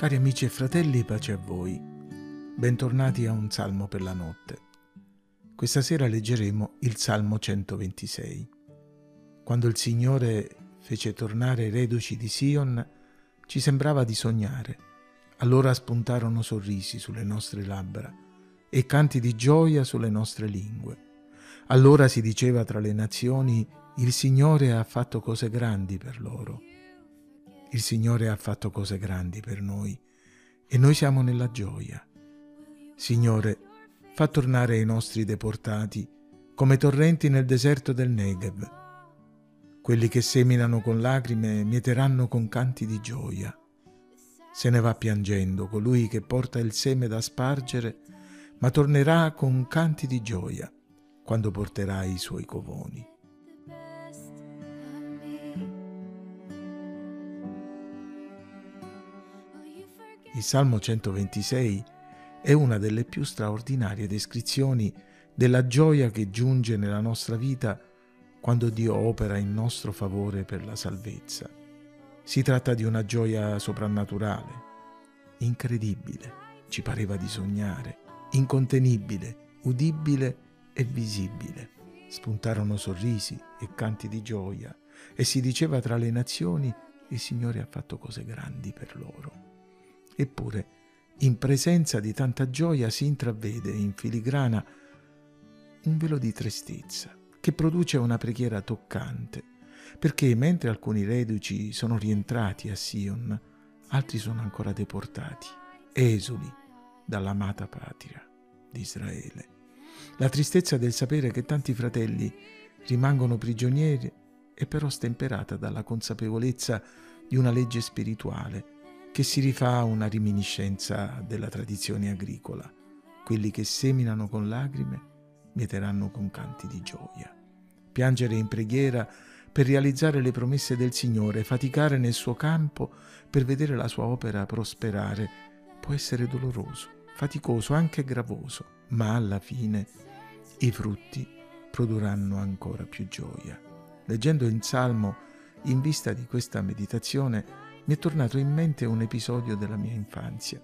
Cari amici e fratelli, pace a voi. Bentornati a un salmo per la notte. Questa sera leggeremo il Salmo 126. Quando il Signore fece tornare i reduci di Sion, ci sembrava di sognare. Allora spuntarono sorrisi sulle nostre labbra e canti di gioia sulle nostre lingue. Allora si diceva tra le nazioni, il Signore ha fatto cose grandi per loro. Il Signore ha fatto cose grandi per noi e noi siamo nella gioia. Signore, fa tornare i nostri deportati come torrenti nel deserto del Negev. Quelli che seminano con lacrime mieteranno con canti di gioia. Se ne va piangendo colui che porta il seme da spargere, ma tornerà con canti di gioia quando porterà i suoi covoni. Il Salmo 126 è una delle più straordinarie descrizioni della gioia che giunge nella nostra vita quando Dio opera in nostro favore per la salvezza. Si tratta di una gioia soprannaturale, incredibile, ci pareva di sognare, incontenibile, udibile e visibile. Spuntarono sorrisi e canti di gioia e si diceva tra le nazioni il Signore ha fatto cose grandi per loro. Eppure, in presenza di tanta gioia si intravede in filigrana un velo di tristezza che produce una preghiera toccante, perché mentre alcuni reduci sono rientrati a Sion, altri sono ancora deportati, esuli dall'amata patria di Israele. La tristezza del sapere che tanti fratelli rimangono prigionieri è però stemperata dalla consapevolezza di una legge spirituale che si rifà una riminiscenza della tradizione agricola. Quelli che seminano con lacrime mieteranno con canti di gioia. Piangere in preghiera per realizzare le promesse del Signore, faticare nel suo campo per vedere la sua opera prosperare, può essere doloroso, faticoso, anche gravoso, ma alla fine i frutti produrranno ancora più gioia. Leggendo il Salmo, in vista di questa meditazione, mi è tornato in mente un episodio della mia infanzia,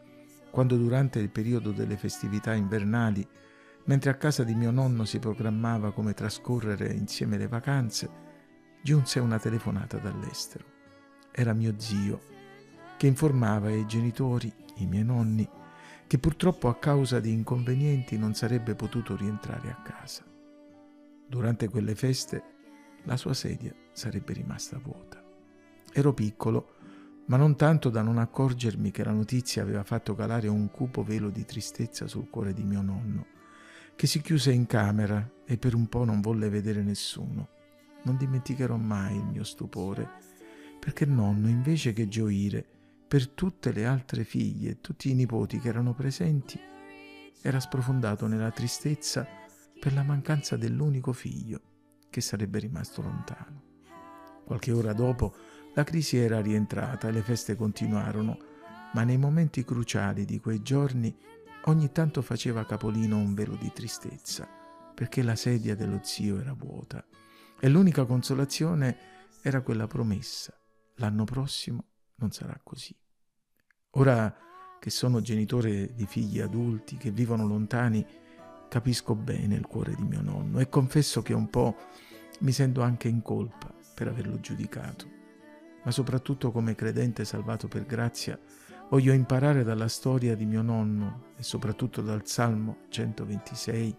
quando durante il periodo delle festività invernali, mentre a casa di mio nonno si programmava come trascorrere insieme le vacanze, giunse una telefonata dall'estero. Era mio zio, che informava ai genitori, i miei nonni, che purtroppo a causa di inconvenienti non sarebbe potuto rientrare a casa. Durante quelle feste la sua sedia sarebbe rimasta vuota. Ero piccolo ma non tanto da non accorgermi che la notizia aveva fatto calare un cupo velo di tristezza sul cuore di mio nonno, che si chiuse in camera e per un po' non volle vedere nessuno. Non dimenticherò mai il mio stupore, perché nonno, invece che gioire per tutte le altre figlie e tutti i nipoti che erano presenti, era sprofondato nella tristezza per la mancanza dell'unico figlio che sarebbe rimasto lontano. Qualche ora dopo la crisi era rientrata e le feste continuarono, ma nei momenti cruciali di quei giorni ogni tanto faceva capolino un velo di tristezza, perché la sedia dello zio era vuota e l'unica consolazione era quella promessa. L'anno prossimo non sarà così. Ora che sono genitore di figli adulti che vivono lontani, capisco bene il cuore di mio nonno e confesso che un po' mi sento anche in colpa per averlo giudicato ma soprattutto come credente salvato per grazia, voglio imparare dalla storia di mio nonno e soprattutto dal Salmo 126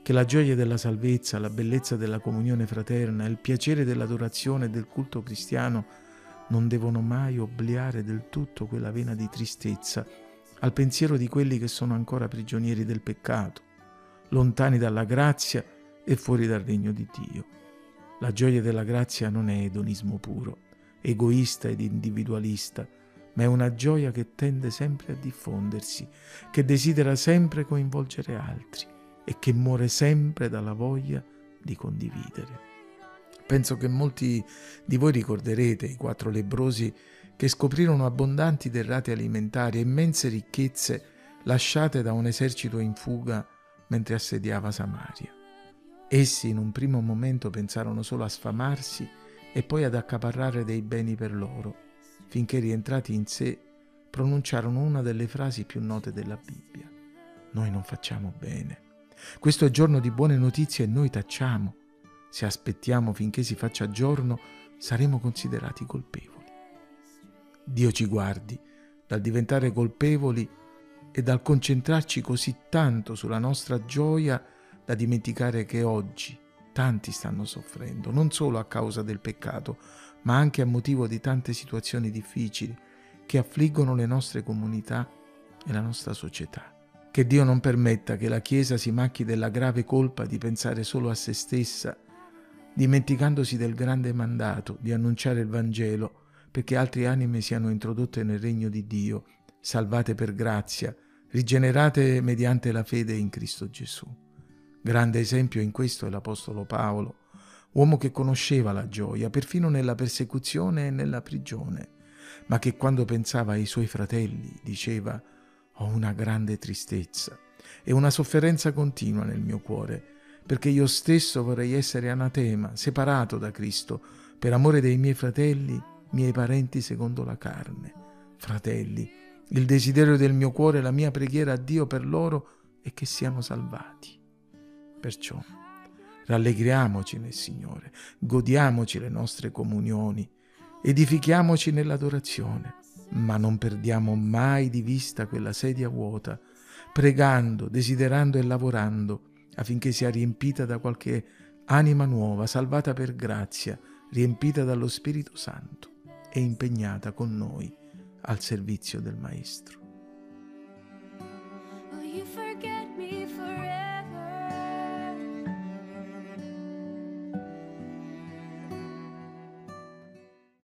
che la gioia della salvezza, la bellezza della comunione fraterna, il piacere dell'adorazione e del culto cristiano non devono mai obliare del tutto quella vena di tristezza al pensiero di quelli che sono ancora prigionieri del peccato, lontani dalla grazia e fuori dal regno di Dio. La gioia della grazia non è edonismo puro, egoista ed individualista, ma è una gioia che tende sempre a diffondersi, che desidera sempre coinvolgere altri e che muore sempre dalla voglia di condividere. Penso che molti di voi ricorderete i quattro lebrosi che scoprirono abbondanti derrate alimentari e immense ricchezze lasciate da un esercito in fuga mentre assediava Samaria. Essi in un primo momento pensarono solo a sfamarsi e poi ad accaparrare dei beni per loro, finché rientrati in sé pronunciarono una delle frasi più note della Bibbia. Noi non facciamo bene. Questo è giorno di buone notizie e noi tacciamo. Se aspettiamo finché si faccia giorno, saremo considerati colpevoli. Dio ci guardi dal diventare colpevoli e dal concentrarci così tanto sulla nostra gioia da dimenticare che oggi tanti stanno soffrendo, non solo a causa del peccato, ma anche a motivo di tante situazioni difficili che affliggono le nostre comunità e la nostra società. Che Dio non permetta che la Chiesa si macchi della grave colpa di pensare solo a se stessa, dimenticandosi del grande mandato di annunciare il Vangelo perché altre anime siano introdotte nel regno di Dio, salvate per grazia, rigenerate mediante la fede in Cristo Gesù. Grande esempio in questo è l'Apostolo Paolo, uomo che conosceva la gioia perfino nella persecuzione e nella prigione, ma che quando pensava ai suoi fratelli diceva ho una grande tristezza e una sofferenza continua nel mio cuore, perché io stesso vorrei essere anatema, separato da Cristo, per amore dei miei fratelli miei parenti secondo la carne. Fratelli, il desiderio del mio cuore la mia preghiera a Dio per loro è che siano salvati. Perciò rallegriamoci nel Signore, godiamoci le nostre comunioni, edifichiamoci nell'adorazione, ma non perdiamo mai di vista quella sedia vuota, pregando, desiderando e lavorando affinché sia riempita da qualche anima nuova, salvata per grazia, riempita dallo Spirito Santo e impegnata con noi al servizio del Maestro.